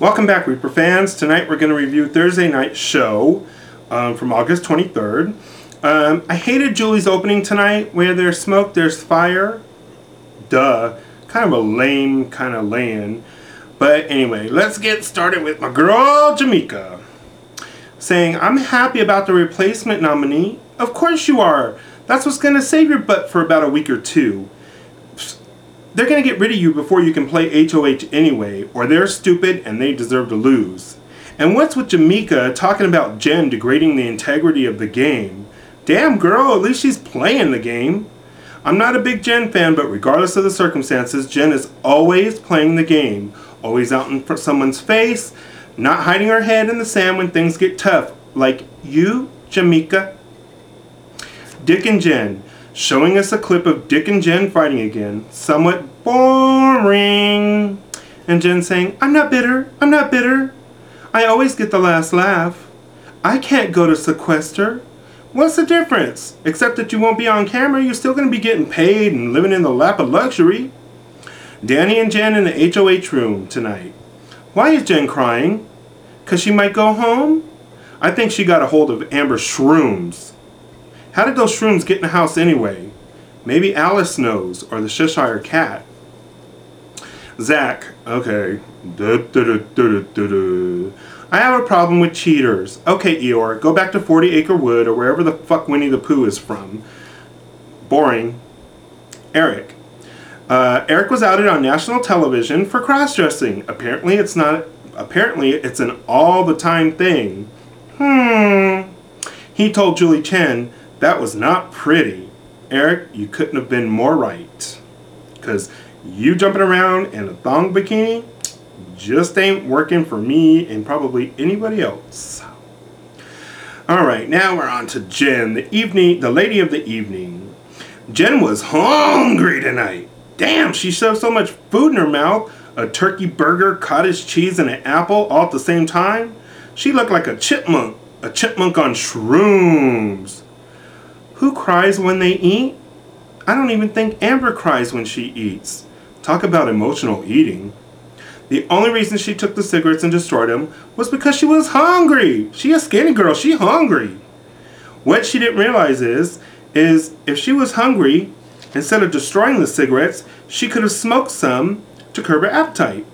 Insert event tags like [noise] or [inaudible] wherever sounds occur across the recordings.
Welcome back, Reaper fans. Tonight we're going to review Thursday Night Show um, from August 23rd. Um, I hated Julie's opening tonight. Where there's smoke, there's fire. Duh. Kind of a lame kind of land. But anyway, let's get started with my girl, Jameka. Saying, I'm happy about the replacement nominee. Of course you are. That's what's going to save your butt for about a week or two. They're going to get rid of you before you can play HOH anyway, or they're stupid and they deserve to lose. And what's with Jameka talking about Jen degrading the integrity of the game? Damn girl, at least she's playing the game. I'm not a big Jen fan, but regardless of the circumstances, Jen is always playing the game. Always out in front someone's face, not hiding her head in the sand when things get tough. Like you, Jameka. Dick and Jen showing us a clip of Dick and Jen fighting again. Somewhat boring. And Jen saying, I'm not bitter, I'm not bitter. I always get the last laugh. I can't go to sequester. What's the difference? Except that you won't be on camera, you're still going to be getting paid and living in the lap of luxury. Danny and Jen in the HOH room tonight. Why is Jen crying? Because she might go home? I think she got a hold of Amber's shrooms. How did those shrooms get in the house anyway? Maybe Alice knows, or the Cheshire Cat. Zach, okay. I have a problem with cheaters. Okay, Eeyore, go back to 40 Acre Wood or wherever the fuck Winnie the Pooh is from. Boring. Eric. Uh, Eric was outed on national television for cross-dressing. Apparently it's not, apparently it's an all-the-time thing. Hmm. He told Julie Chen, that was not pretty. Eric, you couldn't have been more right. Because you jumping around in a thong bikini just ain't working for me and probably anybody else. Alright, now we're on to Jen, the evening, the lady of the evening. Jen was hungry tonight. Damn, she shoved so much food in her mouth. A turkey burger, cottage cheese, and an apple all at the same time. She looked like a chipmunk. A chipmunk on shrooms. Who cries when they eat? I don't even think Amber cries when she eats. Talk about emotional eating. The only reason she took the cigarettes and destroyed them was because she was hungry. She a skinny girl. She hungry. What she didn't realize is, is if she was hungry, instead of destroying the cigarettes, she could have smoked some to curb her appetite.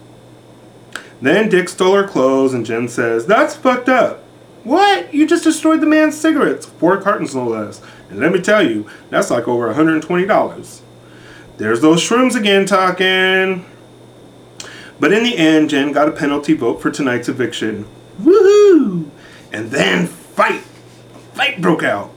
Then Dick stole her clothes and Jen says, that's fucked up. What? You just destroyed the man's cigarettes. Four cartons no less. And let me tell you, that's like over $120. There's those shrooms again talking. But in the end, Jen got a penalty vote for tonight's eviction. Woohoo! And then fight! A Fight broke out.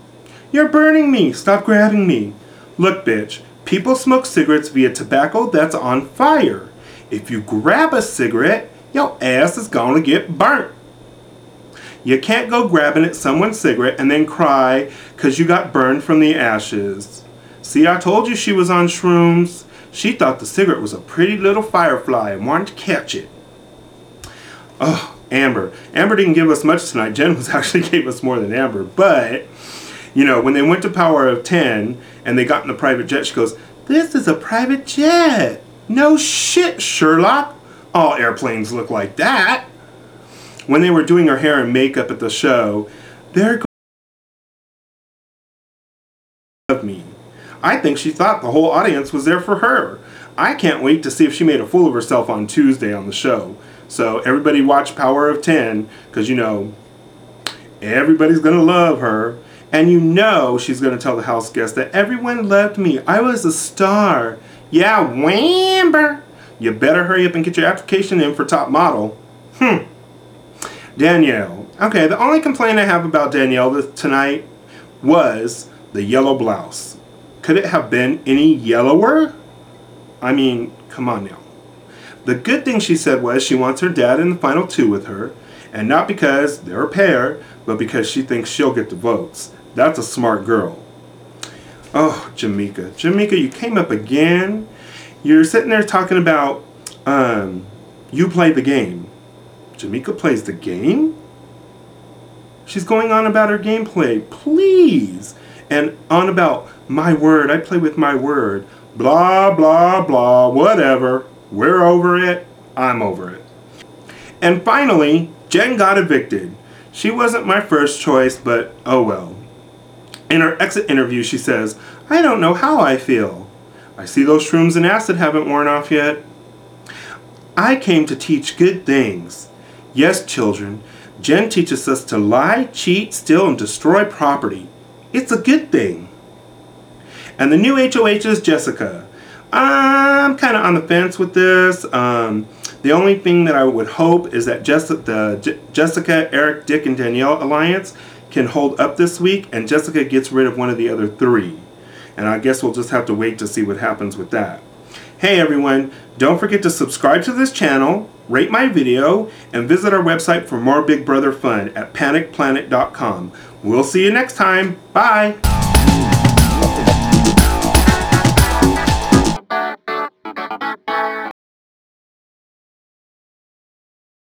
You're burning me. Stop grabbing me. Look, bitch. People smoke cigarettes via tobacco that's on fire. If you grab a cigarette, your ass is gonna get burnt. You can't go grabbing at someone's cigarette and then cry because you got burned from the ashes. See, I told you she was on shrooms. She thought the cigarette was a pretty little firefly and wanted to catch it. Oh, Amber. Amber didn't give us much tonight. Jen was [laughs] actually gave us more than Amber. But, you know, when they went to Power of 10 and they got in the private jet, she goes, this is a private jet. No shit, Sherlock. All airplanes look like that when they were doing her hair and makeup at the show, they're of me. I think she thought the whole audience was there for her. I can't wait to see if she made a fool of herself on Tuesday on the show. So everybody watch Power of 10 because you know everybody's going to love her. And you know she's going to tell the house guests that everyone loved me. I was a star. Yeah, Wamber. You better hurry up and get your application in for top model. Hmm. Danielle. Okay, the only complaint I have about Danielle tonight was the yellow blouse. Could it have been any yellower? I mean, come on now. The good thing she said was she wants her dad in the final two with her, and not because they're a pair, but because she thinks she'll get the votes. That's a smart girl. Oh, Jameka. Jameka, you came up again. You're sitting there talking about um, you play the game. Jameka plays the game? She's going on about her gameplay. Please. And on about my word. I play with my word. Blah, blah, blah. Whatever. We're over it. I'm over it. And finally, Jen got evicted. She wasn't my first choice, but oh well. In her exit interview, she says, I don't know how I feel. I see those shrooms and acid haven't worn off yet. I came to teach good things. Yes, children, Jen teaches us to lie, cheat, steal, and destroy property. It's a good thing. And the new HOH is Jessica. I'm kind of on the fence with this. Um, the only thing that I would hope is that Jess the J Jessica, Eric, Dick, and Danielle alliance can hold up this week, and Jessica gets rid of one of the other three. And I guess we'll just have to wait to see what happens with that. Hey everyone, don't forget to subscribe to this channel, rate my video, and visit our website for more Big Brother fun at panicplanet.com. We'll see you next time. Bye!